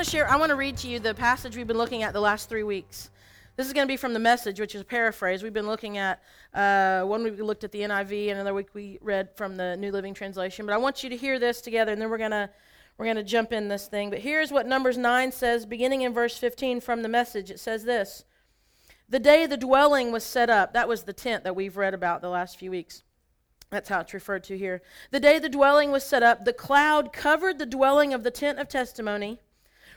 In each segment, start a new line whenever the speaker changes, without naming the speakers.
Want to share, I want to read to you the passage we've been looking at the last three weeks. This is going to be from the message, which is a paraphrase. We've been looking at, uh, one week we looked at the NIV, another week we read from the New Living Translation. But I want you to hear this together, and then we're going to we're going to jump in this thing. But here's what Numbers 9 says, beginning in verse 15 from the message. It says this The day the dwelling was set up, that was the tent that we've read about the last few weeks. That's how it's referred to here. The day the dwelling was set up, the cloud covered the dwelling of the tent of testimony.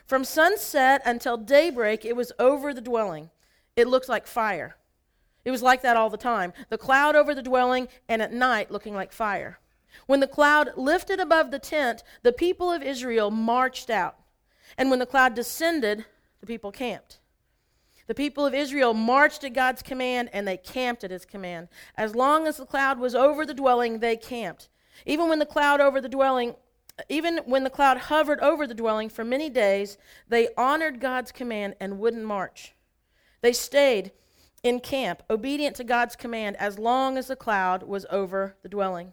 From sunset until daybreak, it was over the dwelling. It looked like fire. It was like that all the time. The cloud over the dwelling, and at night looking like fire. When the cloud lifted above the tent, the people of Israel marched out. And when the cloud descended, the people camped. The people of Israel marched at God's command and they camped at his command. As long as the cloud was over the dwelling, they camped. Even when the cloud over the dwelling even when the cloud hovered over the dwelling for many days, they honored God's command and wouldn't march. They stayed in camp, obedient to God's command, as long as the cloud was over the dwelling.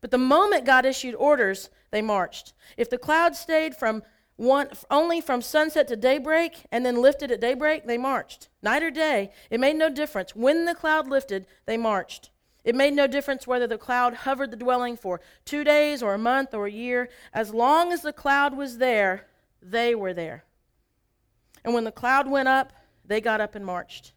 But the moment God issued orders, they marched. If the cloud stayed from one, only from sunset to daybreak and then lifted at daybreak, they marched. Night or day, it made no difference. When the cloud lifted, they marched. It made no difference whether the cloud hovered the dwelling for two days or a month or a year. As long as the cloud was there, they were there. And when the cloud went up, they got up and marched.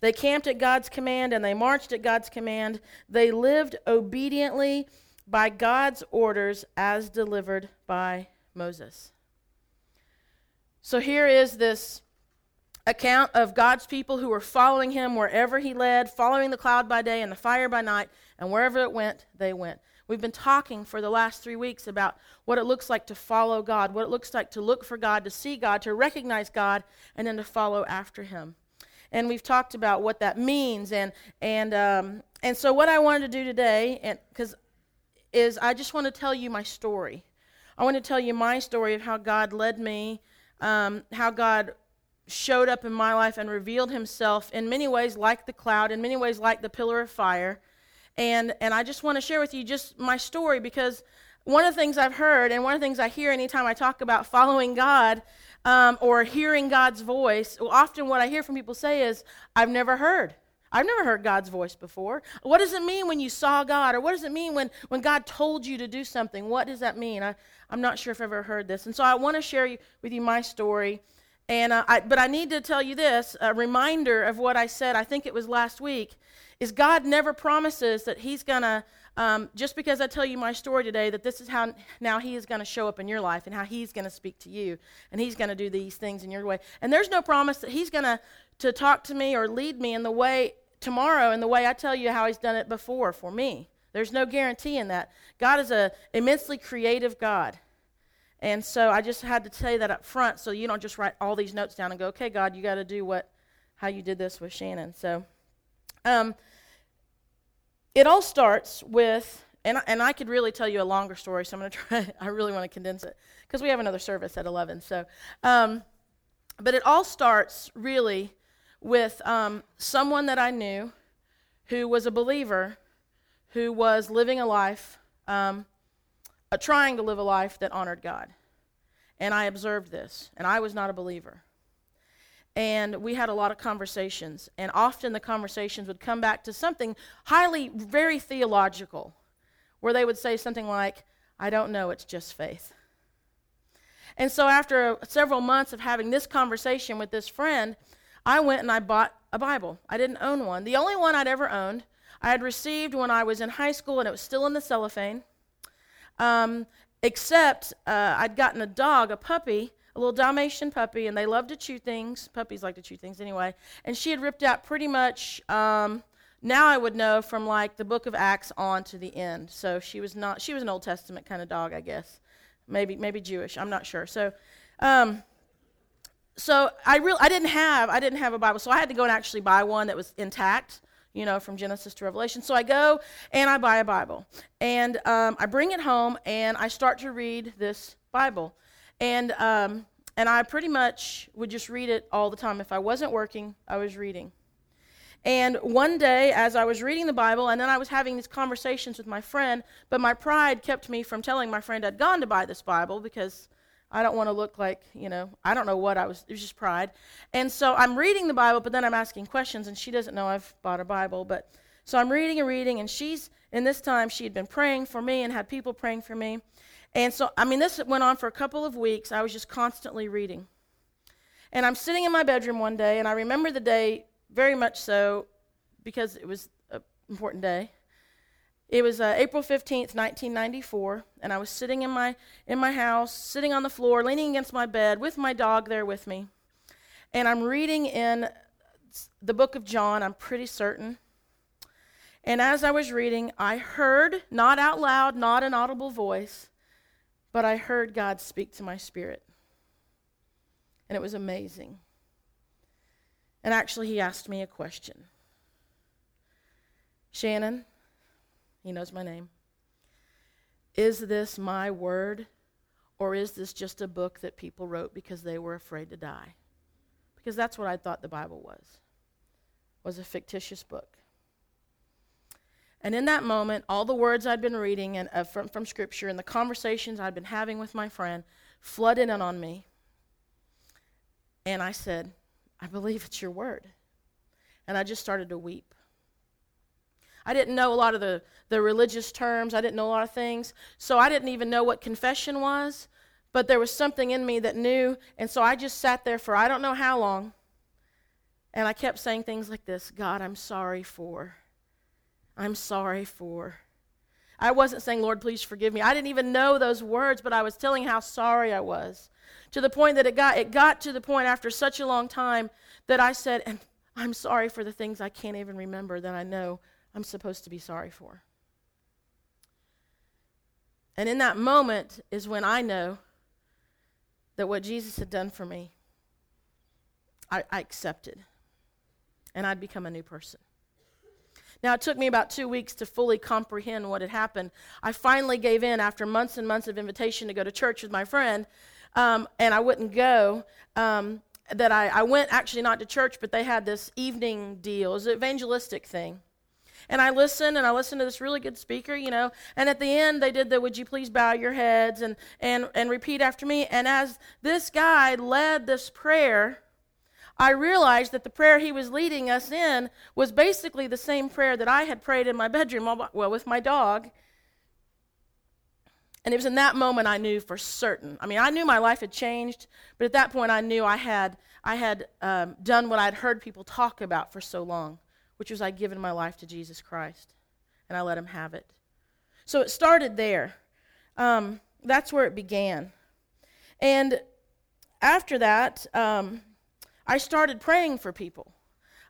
They camped at God's command and they marched at God's command. They lived obediently by God's orders as delivered by Moses. So here is this account of God's people who were following him wherever he led, following the cloud by day and the fire by night, and wherever it went, they went. We've been talking for the last three weeks about what it looks like to follow God, what it looks like to look for God, to see God, to recognize God, and then to follow after him. And we've talked about what that means, and and um, and so what I wanted to do today, and because is I just want to tell you my story. I want to tell you my story of how God led me um, how God showed up in my life and revealed himself in many ways like the cloud, in many ways like the pillar of fire. And, and I just want to share with you just my story because one of the things I've heard and one of the things I hear anytime I talk about following God um, or hearing God's voice, often what I hear from people say is, I've never heard. I've never heard God's voice before. What does it mean when you saw God? Or what does it mean when, when God told you to do something? What does that mean? I, I'm not sure if I've ever heard this. And so I want to share with you my story. And uh, I, but I need to tell you this a reminder of what I said, I think it was last week, is God never promises that He's going to, um, just because I tell you my story today, that this is how now He is going to show up in your life and how He's going to speak to you and He's going to do these things in your way. And there's no promise that He's going to to talk to me or lead me in the way tomorrow in the way I tell you how He's done it before for me. There's no guarantee in that. God is an immensely creative God. And so I just had to say that up front so you don't just write all these notes down and go, okay, God, you got to do what, how you did this with Shannon. So um, it all starts with, and, and I could really tell you a longer story, so I'm going to try, I really want to condense it because we have another service at 11. So, um, but it all starts really with um, someone that I knew who was a believer who was living a life, um, uh, trying to live a life that honored God. And I observed this, and I was not a believer. And we had a lot of conversations, and often the conversations would come back to something highly, very theological, where they would say something like, I don't know, it's just faith. And so, after several months of having this conversation with this friend, I went and I bought a Bible. I didn't own one. The only one I'd ever owned I had received when I was in high school, and it was still in the cellophane. Um, except uh, I'd gotten a dog, a puppy, a little Dalmatian puppy, and they love to chew things. Puppies like to chew things anyway. And she had ripped out pretty much. Um, now I would know from like the book of Acts on to the end. So she was not. She was an Old Testament kind of dog, I guess. Maybe maybe Jewish. I'm not sure. So. Um, so I really I didn't have I didn't have a Bible, so I had to go and actually buy one that was intact you know, from Genesis to Revelation. So I go and I buy a Bible. And um, I bring it home and I start to read this Bible. And, um, and I pretty much would just read it all the time. If I wasn't working, I was reading. And one day, as I was reading the Bible, and then I was having these conversations with my friend, but my pride kept me from telling my friend I'd gone to buy this Bible because I don't want to look like, you know, I don't know what I was. It was just pride. And so I'm reading the Bible, but then I'm asking questions, and she doesn't know I've bought a Bible. But so I'm reading and reading, and she's, in this time, she had been praying for me and had people praying for me. And so, I mean, this went on for a couple of weeks. I was just constantly reading. And I'm sitting in my bedroom one day, and I remember the day very much so because it was an important day. It was uh, April 15th, 1994, and I was sitting in my, in my house, sitting on the floor, leaning against my bed with my dog there with me. And I'm reading in the book of John, I'm pretty certain. And as I was reading, I heard, not out loud, not an audible voice, but I heard God speak to my spirit. And it was amazing. And actually, he asked me a question Shannon, he knows my name. Is this my word, or is this just a book that people wrote because they were afraid to die? Because that's what I thought the Bible was. Was a fictitious book. And in that moment, all the words I'd been reading and, uh, from, from Scripture and the conversations I'd been having with my friend flooded in on me. And I said, I believe it's your word. And I just started to weep. I didn't know a lot of the, the religious terms, I didn't know a lot of things. So I didn't even know what confession was, but there was something in me that knew. And so I just sat there for I don't know how long. And I kept saying things like this God, I'm sorry for. I'm sorry for. I wasn't saying, Lord, please forgive me. I didn't even know those words, but I was telling how sorry I was. To the point that it got it got to the point after such a long time that I said, and I'm sorry for the things I can't even remember that I know I'm supposed to be sorry for. And in that moment is when I know that what Jesus had done for me, I, I accepted. And I'd become a new person. Now, it took me about two weeks to fully comprehend what had happened. I finally gave in after months and months of invitation to go to church with my friend, um, and I wouldn't go. Um, that I, I went actually not to church, but they had this evening deal. It was an evangelistic thing. And I listened and I listened to this really good speaker, you know. And at the end, they did the would you please bow your heads and, and, and repeat after me. And as this guy led this prayer, I realized that the prayer he was leading us in was basically the same prayer that I had prayed in my bedroom, well, with my dog. And it was in that moment I knew for certain. I mean, I knew my life had changed, but at that point I knew I had, I had um, done what I'd heard people talk about for so long which was I'd given my life to Jesus Christ, and I let him have it. So it started there. Um, that's where it began. And after that, um, I started praying for people.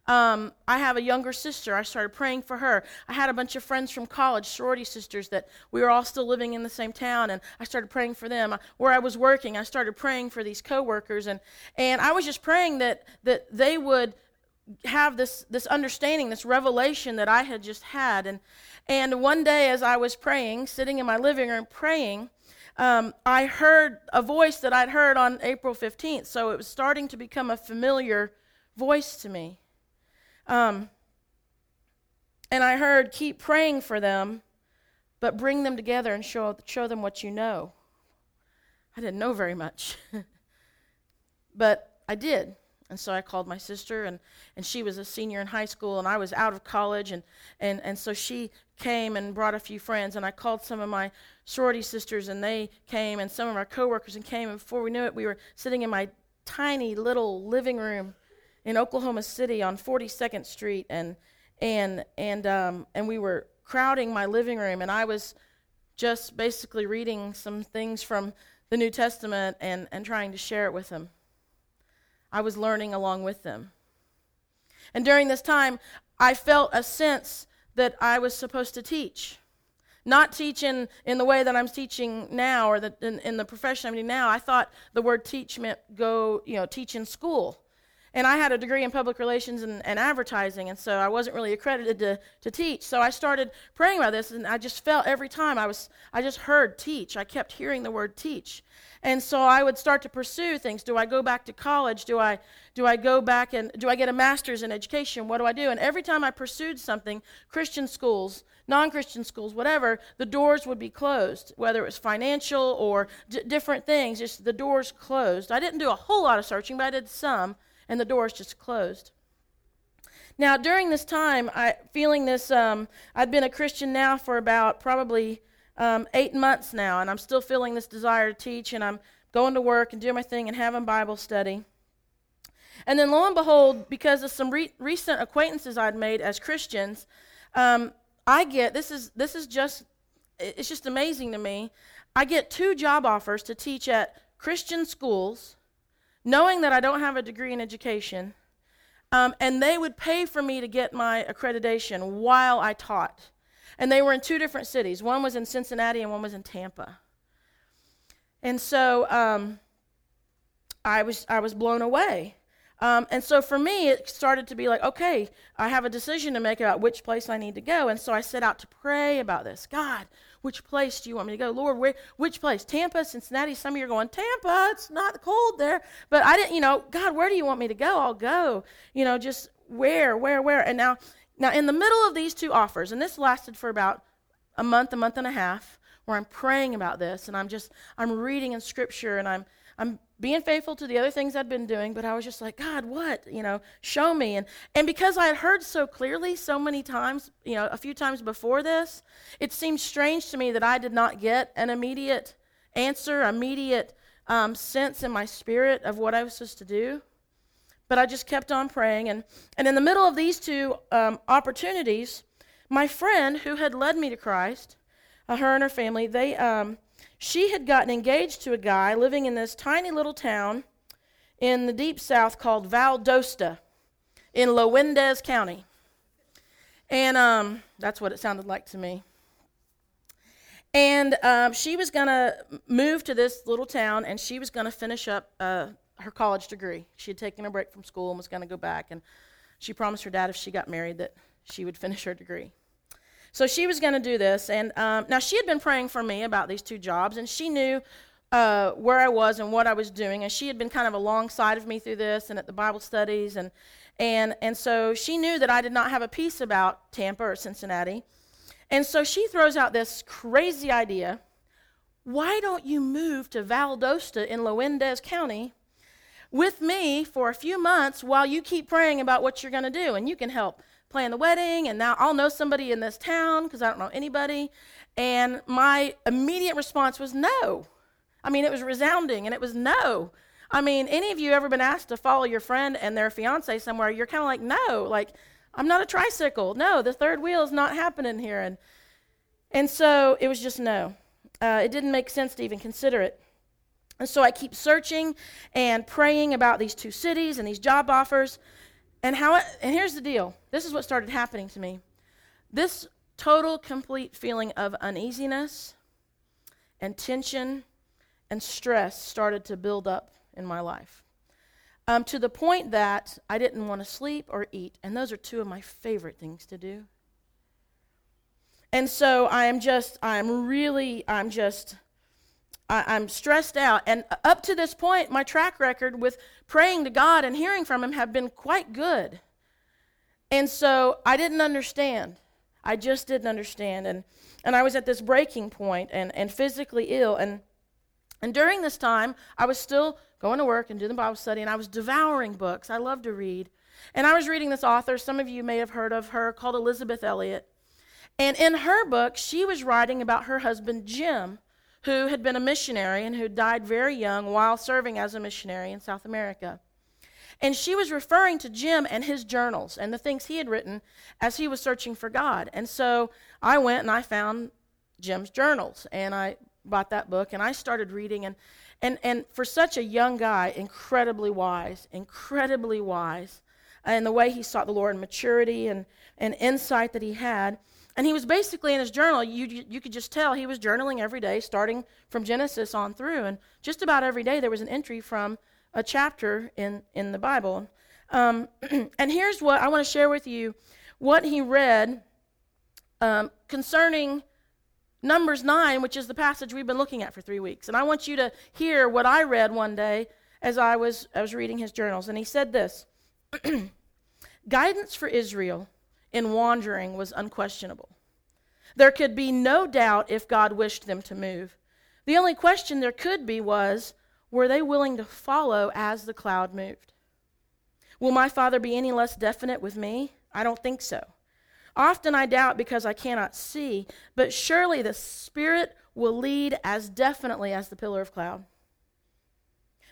Um, I have a younger sister. I started praying for her. I had a bunch of friends from college, sorority sisters, that we were all still living in the same town, and I started praying for them. Where I was working, I started praying for these coworkers, and and I was just praying that that they would have this this understanding, this revelation that I had just had. And and one day, as I was praying, sitting in my living room praying, um, I heard a voice that I'd heard on April 15th. So it was starting to become a familiar voice to me. Um, and I heard, keep praying for them, but bring them together and show, show them what you know. I didn't know very much, but I did. And so I called my sister, and, and she was a senior in high school, and I was out of college. And, and, and so she came and brought a few friends, and I called some of my sorority sisters, and they came, and some of our coworkers and came. And before we knew it, we were sitting in my tiny little living room in Oklahoma City on 42nd Street, and, and, and, um, and we were crowding my living room, and I was just basically reading some things from the New Testament and, and trying to share it with them. I was learning along with them. And during this time, I felt a sense that I was supposed to teach. Not teach in, in the way that I'm teaching now or the, in, in the profession I'm doing now. I thought the word teach meant go, you know, teach in school. And I had a degree in public relations and, and, advertising, and so I wasn't really accredited to, to teach. So I started praying about this, and I just felt every time I was, I just heard teach. I kept hearing the word teach, and so I would start to pursue things. Do I go back to college? Do I, do I go back and do I get a master's in education? What do I do? And every time I pursued something, Christian schools, non-Christian schools, whatever, the doors would be closed, whether it was financial or d- different things. Just the doors closed. I didn't do a whole lot of searching, but I did some and the doors just closed. Now, during this time, I feeling this, um, I'd been a Christian now for about probably um, eight months now, and I'm still feeling this desire to teach, and I'm going to work and doing my thing and having Bible study. And then, lo and behold, because of some re- recent acquaintances I'd made as Christians, um, I get this is this is just it's just amazing to me. I get two job offers to teach at Christian schools knowing that I don't have a degree in education, um, and they would pay for me to get my accreditation while I taught. And they were in two different cities. One was in Cincinnati and one was in Tampa. And so um, I was I was blown away. Um, and so for me, it started to be like, okay, I have a decision to make about which place I need to go. And so I set out to pray about this. God, which place do you want me to go? Lord, where, which place? Tampa, Cincinnati. Some of you are going, Tampa, it's not cold there. But I didn't, you know, God, where do you want me to go? I'll go. You know, just where, where, where. And now, now in the middle of these two offers, and this lasted for about a month, a month and a half, where I'm praying about this and I'm just, I'm reading in scripture and I'm, I'm being faithful to the other things I'd been doing, but I was just like, God, what? You know, show me. And and because I had heard so clearly so many times, you know, a few times before this, it seemed strange to me that I did not get an immediate answer, immediate um, sense in my spirit of what I was supposed to do. But I just kept on praying, and and in the middle of these two um, opportunities, my friend who had led me to Christ, uh, her and her family, they um, she had gotten engaged to a guy living in this tiny little town in the deep south called Valdosta in Lowndes County. And um, that's what it sounded like to me. And um, she was going to move to this little town and she was going to finish up uh, her college degree. She had taken a break from school and was going to go back. And she promised her dad if she got married that she would finish her degree. So she was going to do this. And um, now she had been praying for me about these two jobs, and she knew uh, where I was and what I was doing. And she had been kind of alongside of me through this and at the Bible studies. And, and, and so she knew that I did not have a peace about Tampa or Cincinnati. And so she throws out this crazy idea why don't you move to Valdosta in Lowndes County with me for a few months while you keep praying about what you're going to do? And you can help plan the wedding, and now I'll know somebody in this town because I don't know anybody. And my immediate response was no. I mean, it was resounding, and it was no. I mean, any of you ever been asked to follow your friend and their fiance somewhere? You're kind of like, no, like I'm not a tricycle. No, the third wheel is not happening here. And and so it was just no. Uh, it didn't make sense to even consider it. And so I keep searching and praying about these two cities and these job offers. And how it, and here's the deal. This is what started happening to me. This total complete feeling of uneasiness and tension and stress started to build up in my life. Um, to the point that I didn't want to sleep or eat, and those are two of my favorite things to do. And so I am just, I'm really, I'm just I, am stressed out. And up to this point, my track record with praying to God and hearing from Him have been quite good. And so I didn't understand. I just didn't understand. And, and I was at this breaking point and, and physically ill. And, and during this time, I was still going to work and doing the Bible study, and I was devouring books. I love to read. And I was reading this author, some of you may have heard of her, called Elisabeth Elliot. And in her book, she was writing about her husband, Jim who had been a missionary and who died very young while serving as a missionary in South America. And she was referring to Jim and his journals and the things he had written as he was searching for God. And so I went and I found Jim's journals and I bought that book and I started reading and and and for such a young guy, incredibly wise, incredibly wise, and the way he sought the Lord and maturity and, and insight that he had. And he was basically in his journal, you, you could just tell he was journaling every day, starting from Genesis on through. And just about every day there was an entry from a chapter in, in the Bible. Um, and here's what I want to share with you what he read um, concerning Numbers 9, which is the passage we've been looking at for three weeks. And I want you to hear what I read one day as I was, I was reading his journals. And he said this Guidance for Israel in wandering was unquestionable. There could be no doubt if God wished them to move. The only question there could be was were they willing to follow as the cloud moved? Will my Father be any less definite with me? I don't think so. Often I doubt because I cannot see, but surely the Spirit will lead as definitely as the pillar of cloud.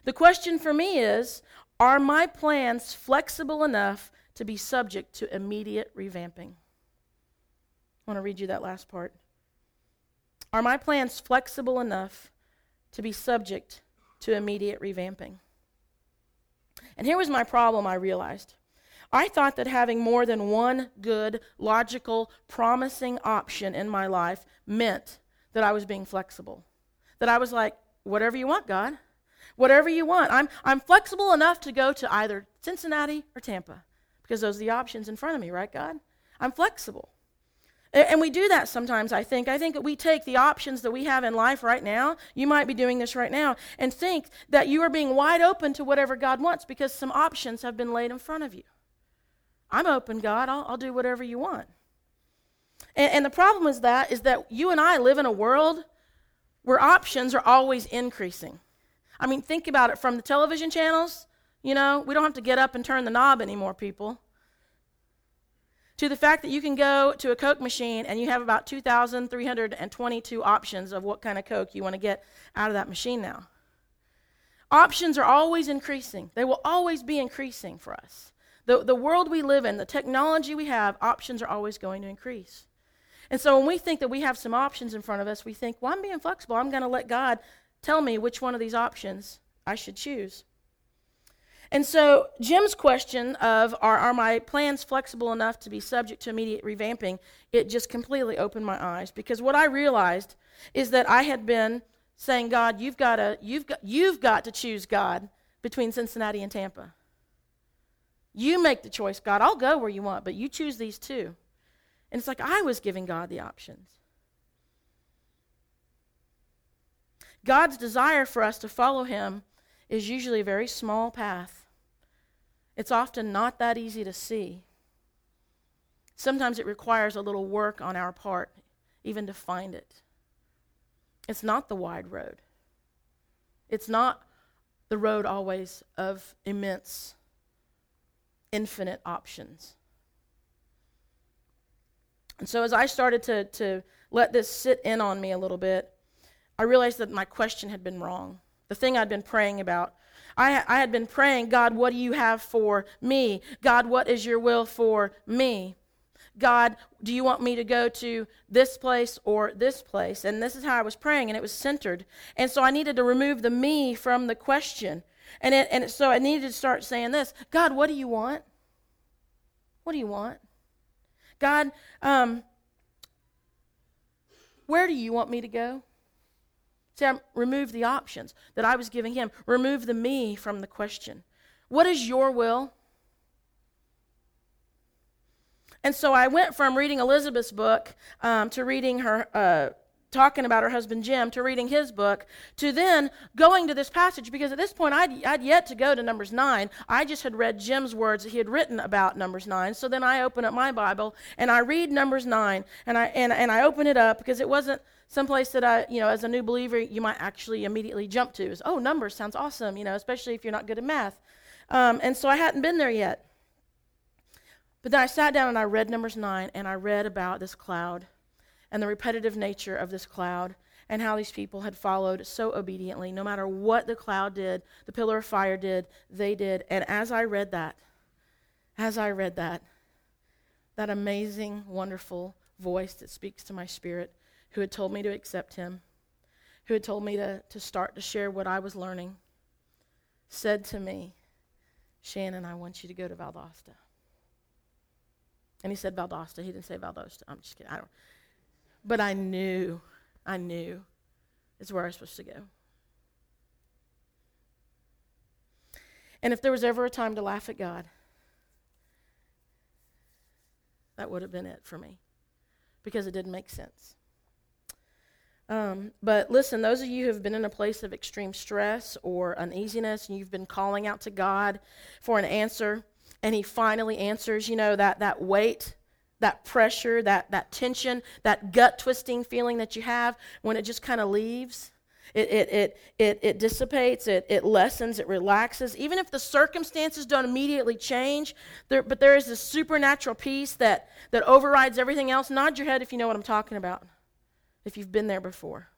The question for me is are my plans flexible enough to be subject to immediate revamping? I want to read you that last part. Are my plans flexible enough to be subject to immediate revamping? And here was my problem I realized. I thought that having more than one good, logical, promising option in my life meant that I was being flexible. That I was like, whatever you want, God. Whatever you want. I'm, I'm flexible enough to go to either Cincinnati or Tampa because those are the options in front of me, right, God? I'm flexible. And we do that sometimes, I think. I think that we take the options that we have in life right now, you might be doing this right now, and think that you are being wide open to whatever God wants because some options have been laid in front of you. I'm open, God. I'll, I'll do whatever you want. And, and the problem is that is that you and I live in a world where options are always increasing. I mean, think about it from the television channels. You know, we don't have to get up and turn the knob anymore, people. To the fact that you can go to a Coke machine and you have about 2,322 options of what kind of Coke you want to get out of that machine now. Options are always increasing, they will always be increasing for us. The, the world we live in, the technology we have, options are always going to increase. And so when we think that we have some options in front of us, we think, well, I'm being flexible. I'm going to let God tell me which one of these options I should choose. And so Jim's question of are, are my plans flexible enough to be subject to immediate revamping, it just completely opened my eyes because what I realized is that I had been saying, God, you've got to, you've got, you've got to choose God between Cincinnati and Tampa. You make the choice, God. I'll go where you want, but you choose these two. And it's like I was giving God the options. God's desire for us to follow Him is usually a very small path. It's often not that easy to see. Sometimes it requires a little work on our part, even to find it. It's not the wide road. It's not the road always of immense infinite options. And so as I started to, to let this sit in on me a little bit, I realized that my question had been wrong. The thing I'd been praying about. I, I had been praying, God, what do you have for me? God, what is your will for me? God, do you want me to go to this place or this place? And this is how I was praying, and it was centered. And so I needed to remove the me from the question. And, it, and so I needed to start saying this God, what do you want? What do you want? God, um, where do you want me to go? I remove the options that I was giving him. Remove the me from the question. What is your will? And so I went from reading Elisabeth's book um, to reading her uh, talking about her husband Jim to reading his book to then going to this passage because at this point I'd, I'd yet to go to Numbers 9. I just had read Jim's words that he had written about Numbers 9. So then I open up my Bible and I read Numbers 9 and I, and, and I open it up because it wasn't someplace that I, you know, as a new believer, you might actually immediately jump to is, oh, Numbers sounds awesome, you know, especially if you're not good at math. Um, and so I hadn't been there yet. But then I sat down and I read Numbers 9 and I read about this cloud and the repetitive nature of this cloud and how these people had followed so obediently. No matter what the cloud did, the pillar of fire did, they did. And as I read that, as I read that, that amazing, wonderful voice that speaks to my spirit, who had told me to accept him, who had told me to, to start to share what I was learning, said to me, Shannon, I want you to go to Valdosta. And he said Valdosta. He didn't say Valdosta. I'm just kidding. I don't. But I knew, I knew it's where I was supposed to go. And if there was ever a time to laugh at God, that would have been it for me because it didn't make sense. Um, but listen, those of you who have been in a place of extreme stress or uneasiness and you've been calling out to God for an answer, and He finally answers, you know, that, that weight, that pressure, that, that tension, that gut twisting feeling that you have when it just kind of leaves. It, it, it, it, it dissipates, it, it lessens, it relaxes. Even if the circumstances don't immediately change, there, but there is this supernatural peace that, that overrides everything else. Nod your head if you know what I'm talking about if you've been there before.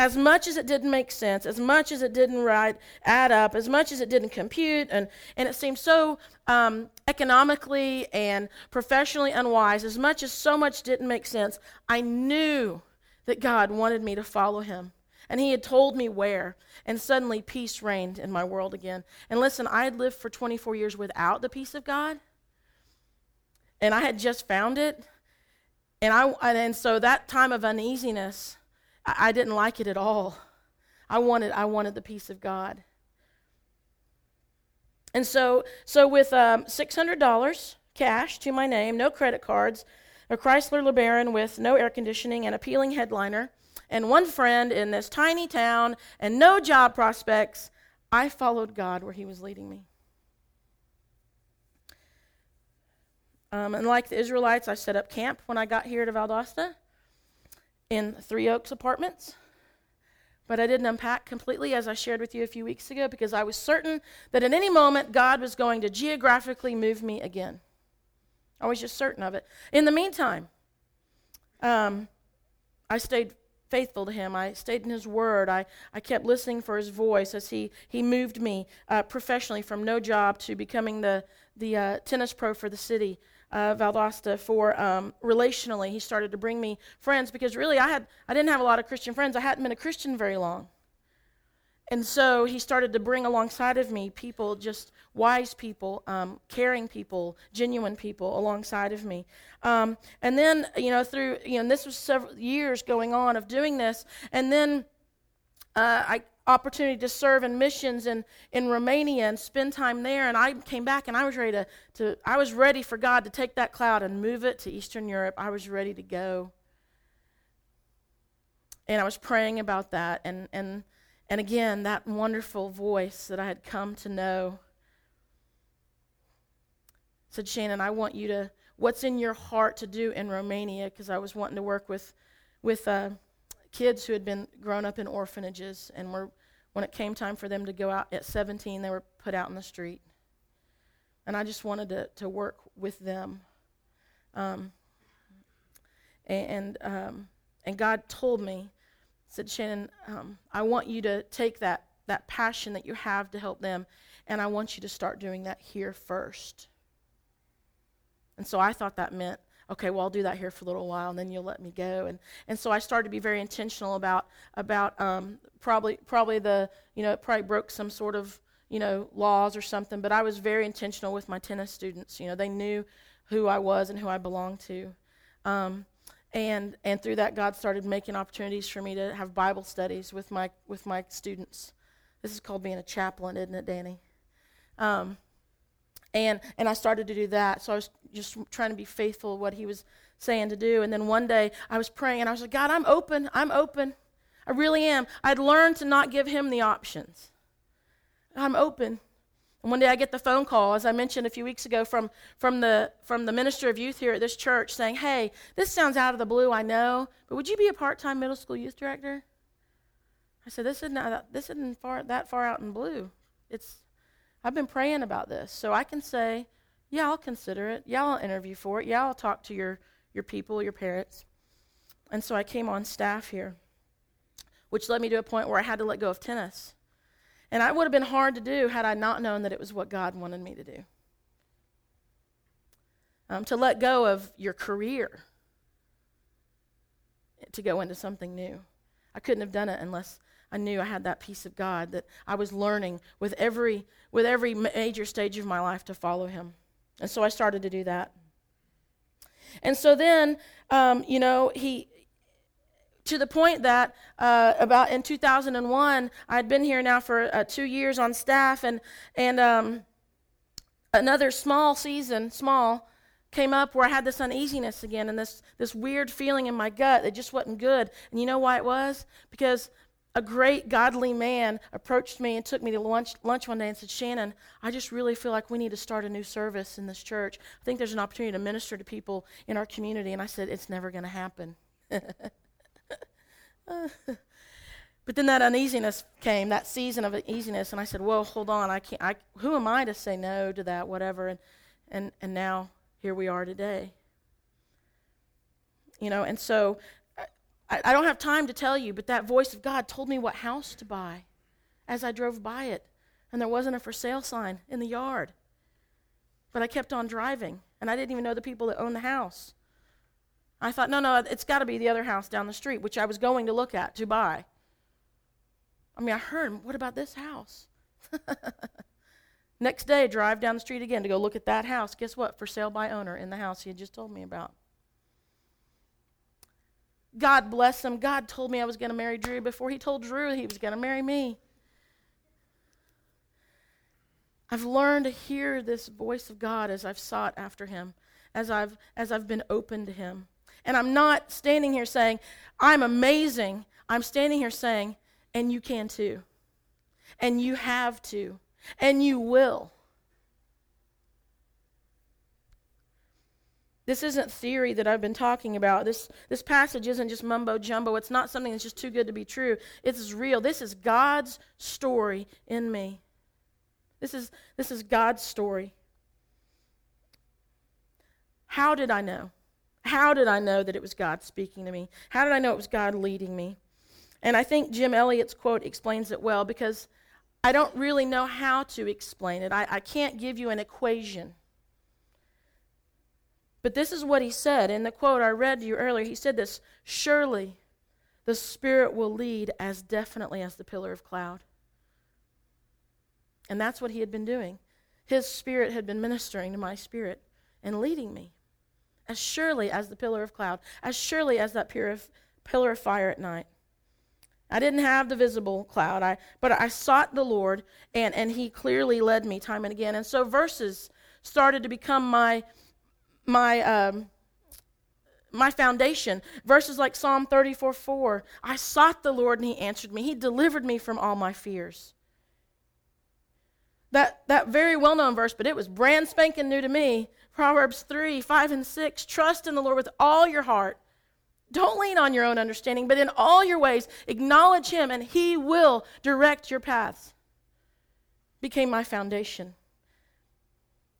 As much as it didn't make sense, as much as it didn't right, add up, as much as it didn't compute, and, and it seemed so um, economically and professionally unwise, as much as so much didn't make sense, I knew that God wanted me to follow him. And he had told me where. And suddenly peace reigned in my world again. And listen, I had lived for 24 years without the peace of God. And I had just found it. And, I, and so that time of uneasiness, I, I didn't like it at all. I wanted, I wanted the peace of God. And so, so with um, $600 cash to my name, no credit cards, a Chrysler LeBaron with no air conditioning and a peeling headliner, and one friend in this tiny town and no job prospects, I followed God where He was leading me. Um, and like the Israelites, I set up camp when I got here to Valdosta in Three Oaks Apartments. But I didn't unpack completely, as I shared with you a few weeks ago, because I was certain that at any moment God was going to geographically move me again. I was just certain of it. In the meantime, um, I stayed faithful to him. I stayed in his word. I, I kept listening for his voice as he, he moved me uh, professionally from no job to becoming the, the uh, tennis pro for the city uh, Valdosta for um, relationally. He started to bring me friends because really I had I didn't have a lot of Christian friends. I hadn't been a Christian very long. And so he started to bring alongside of me people, just wise people, um, caring people, genuine people alongside of me. Um, and then, you know, through, you know, this was several years going on of doing this. And then uh, I, opportunity to serve in missions in, in Romania and spend time there. And I came back and I was ready to, to I was ready for God to take that cloud and move it to Eastern Europe. I was ready to go. And I was praying about that. And, and, and again, that wonderful voice that I had come to know said, Shannon, I want you to, what's in your heart to do in Romania? Because I was wanting to work with, with uh, kids who had been grown up in orphanages and were when it came time for them to go out at 17, they were put out in the street. And I just wanted to, to work with them. Um, and, um, and God told me, said, Shannon, um, I want you to take that, that passion that you have to help them, and I want you to start doing that here first. And so I thought that meant okay, well, I'll do that here for a little while, and then you'll let me go. And and so I started to be very intentional about about um, probably probably the you know it probably broke some sort of you know laws or something, but I was very intentional with my tennis students. You know, they knew who I was and who I belonged to. Um, and and through that, God started making opportunities for me to have Bible studies with my with my students. This is called being a chaplain, isn't it, Danny? Um, and and I started to do that. So I was just trying to be faithful what he was saying to do. And then one day I was praying and I was like, God, I'm open. I'm open. I really am. I'd learned to not give him the options. I'm open. And one day I get the phone call, as I mentioned a few weeks ago, from, from, the, from the minister of youth here at this church saying, Hey, this sounds out of the blue, I know, but would you be a part time middle school youth director? I said, This isn't, this isn't far, that far out in blue. It's, I've been praying about this. So I can say, yeah, I'll consider it. Yeah, I'll interview for it. Yeah, I'll talk to your, your people, your parents. And so I came on staff here, which led me to a point where I had to let go of tennis. And it would have been hard to do had I not known that it was what God wanted me to do. Um, to let go of your career, to go into something new. I couldn't have done it unless I knew I had that peace of God that I was learning with every with every major stage of my life to follow Him, and so I started to do that. And so then, um, you know, he to the point that uh, about in 2001, I'd been here now for uh, two years on staff, and and um, another small season, small came up where I had this uneasiness again and this, this weird feeling in my gut that just wasn't good. And you know why it was? Because a great godly man approached me and took me to lunch, lunch one day and said, Shannon, I just really feel like we need to start a new service in this church. I think there's an opportunity to minister to people in our community. And I said, It's never going to happen. but then that uneasiness came, that season of uneasiness, and I said, Well, hold on, I can't I, who am I to say no to that, whatever? And and and now here we are today. You know, and so I, I don't have time to tell you, but that voice of God told me what house to buy as I drove by it. And there wasn't a for sale sign in the yard. But I kept on driving, and I didn't even know the people that owned the house. I thought, no, no, it's got to be the other house down the street, which I was going to look at to buy. I mean, I heard, what about this house? Next day, drive down the street again to go look at that house. Guess what? For sale by owner in the house he had just told me about. God bless him. God told me I was going to marry Drew before he told Drew he was going to marry me. I've learned to hear this voice of God as I've sought after him, as I've, as I've been open to him. And I'm not standing here saying, I'm amazing. I'm standing here saying, and you can too. And you have to. And you will. This isn't theory that I've been talking about. This, this passage isn't just mumbo jumbo. It's not something that's just too good to be true. It's real. This is God's story in me. This is, this is God's story. How did I know? How did I know that it was God speaking to me? How did I know it was God leading me? And I think Jim Elliot's quote explains it well because I don't really know how to explain it. I, I can't give you an equation. But this is what he said in the quote I read to you earlier. He said this Surely the Spirit will lead as definitely as the pillar of cloud. And that's what he had been doing. His Spirit had been ministering to my spirit and leading me as surely as the pillar of cloud, as surely as that pillar of fire at night. I didn't have the visible cloud, I, but I sought the Lord, and, and He clearly led me time and again. And so verses started to become my my um, my foundation. Verses like Psalm 34 4. I sought the Lord and he answered me. He delivered me from all my fears. That, that very well known verse, but it was brand spanking new to me. Proverbs 3 5 and 6. Trust in the Lord with all your heart. Don't lean on your own understanding, but in all your ways, acknowledge him and he will direct your paths. Became my foundation.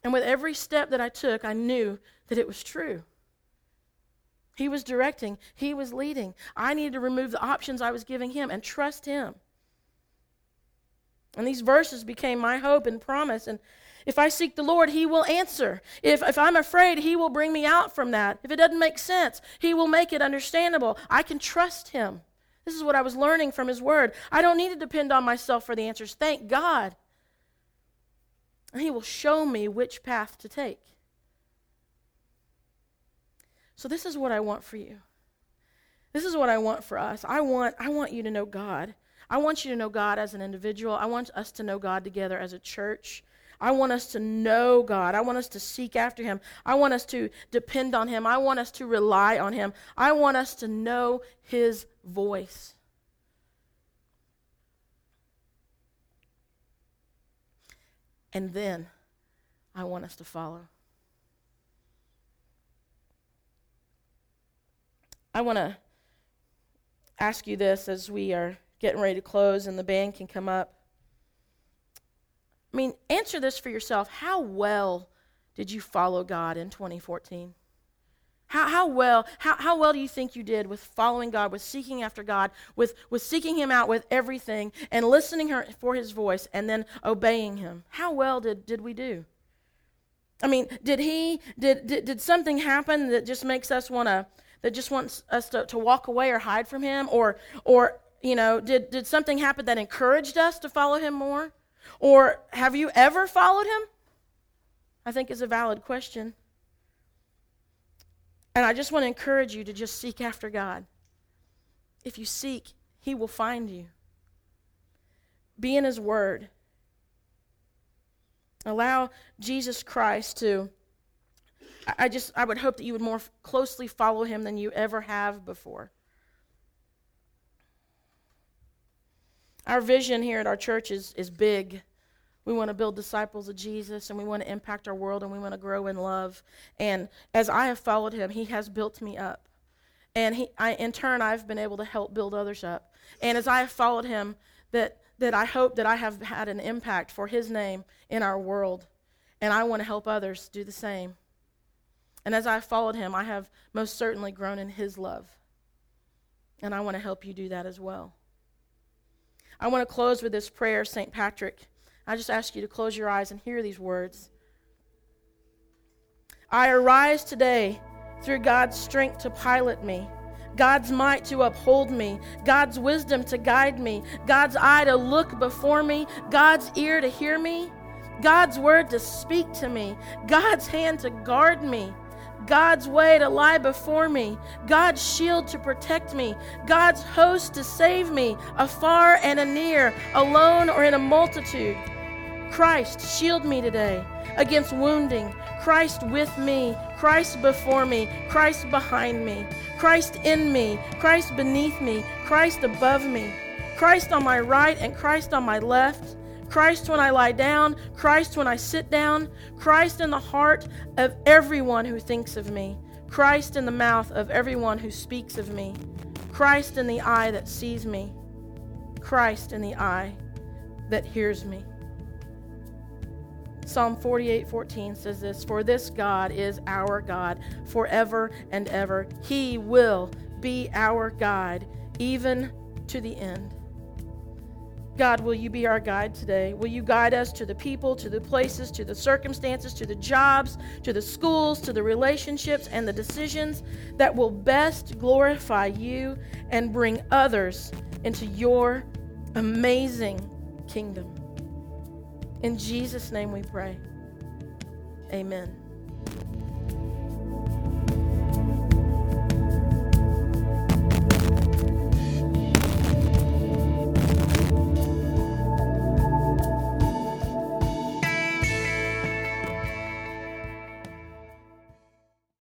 And with every step that I took, I knew that it was true. He was directing, He was leading. I needed to remove the options I was giving Him and trust Him. And these verses became my hope and promise. And if I seek the Lord, He will answer. If, if I'm afraid, He will bring me out from that. If it doesn't make sense, He will make it understandable. I can trust Him. This is what I was learning from His Word. I don't need to depend on myself for the answers. Thank God. And He will show me which path to take. So this is what I want for you. This is what I want for us. I want I want you to know God. I want you to know God as an individual. I want us to know God together as a church. I want us to know God. I want us to seek after Him. I want us to depend on Him. I want us to rely on Him. I want us to know His voice. And then I want us to follow. I want to ask you this as we are getting ready to close and the band can come up. I mean, answer this for yourself. How well did you follow God in 2014? How, how well how, how well do you think you did with following God, with seeking after God, with, with seeking Him out with everything and listening her, for His voice and then obeying Him? How well did, did we do? I mean, did He did, did, did something happen that just makes us want to that just wants us to, to walk away or hide from him? Or, or you know, did, did something happen that encouraged us to follow him more? Or have you ever followed him? I think is a valid question. And I just want to encourage you to just seek after God. If you seek, he will find you. Be in his word. Allow Jesus Christ to I just, I would hope that you would more closely follow him than you ever have before. Our vision here at our church is, is big. We want to build disciples of Jesus and we want to impact our world and we want to grow in love. And as I have followed him, he has built me up. And he, I, in turn, I've been able to help build others up. And as I have followed him, that, that I hope that I have had an impact for his name in our world. And I want to help others do the same. And as I followed him, I have most certainly grown in his love. And I want to help you do that as well. I want to close with this prayer, St. Patrick. I just ask you to close your eyes and hear these words. I arise today through God's strength to pilot me, God's might to uphold me, God's wisdom to guide me, God's eye to look before me, God's ear to hear me, God's word to speak to me, God's hand to guard me. God's way to lie before me, God's shield to protect me, God's host to save me, afar and anear, alone or in a multitude. Christ, shield me today against wounding. Christ with me, Christ before me, Christ behind me, Christ in me, Christ beneath me, Christ above me, Christ on my right and Christ on my left. Christ when I lie down, Christ when I sit down, Christ in the heart of everyone who thinks of me, Christ in the mouth of everyone who speaks of me, Christ in the eye that sees me, Christ in the eye that hears me. Psalm 48:14 says this, "For this God is our God forever and ever. He will be our guide even to the end." God, will you be our guide today? Will you guide us to the people, to the places, to the circumstances, to the jobs, to the schools, to the relationships, and the decisions that will best glorify you and bring others into your amazing kingdom? In Jesus' name we pray. Amen.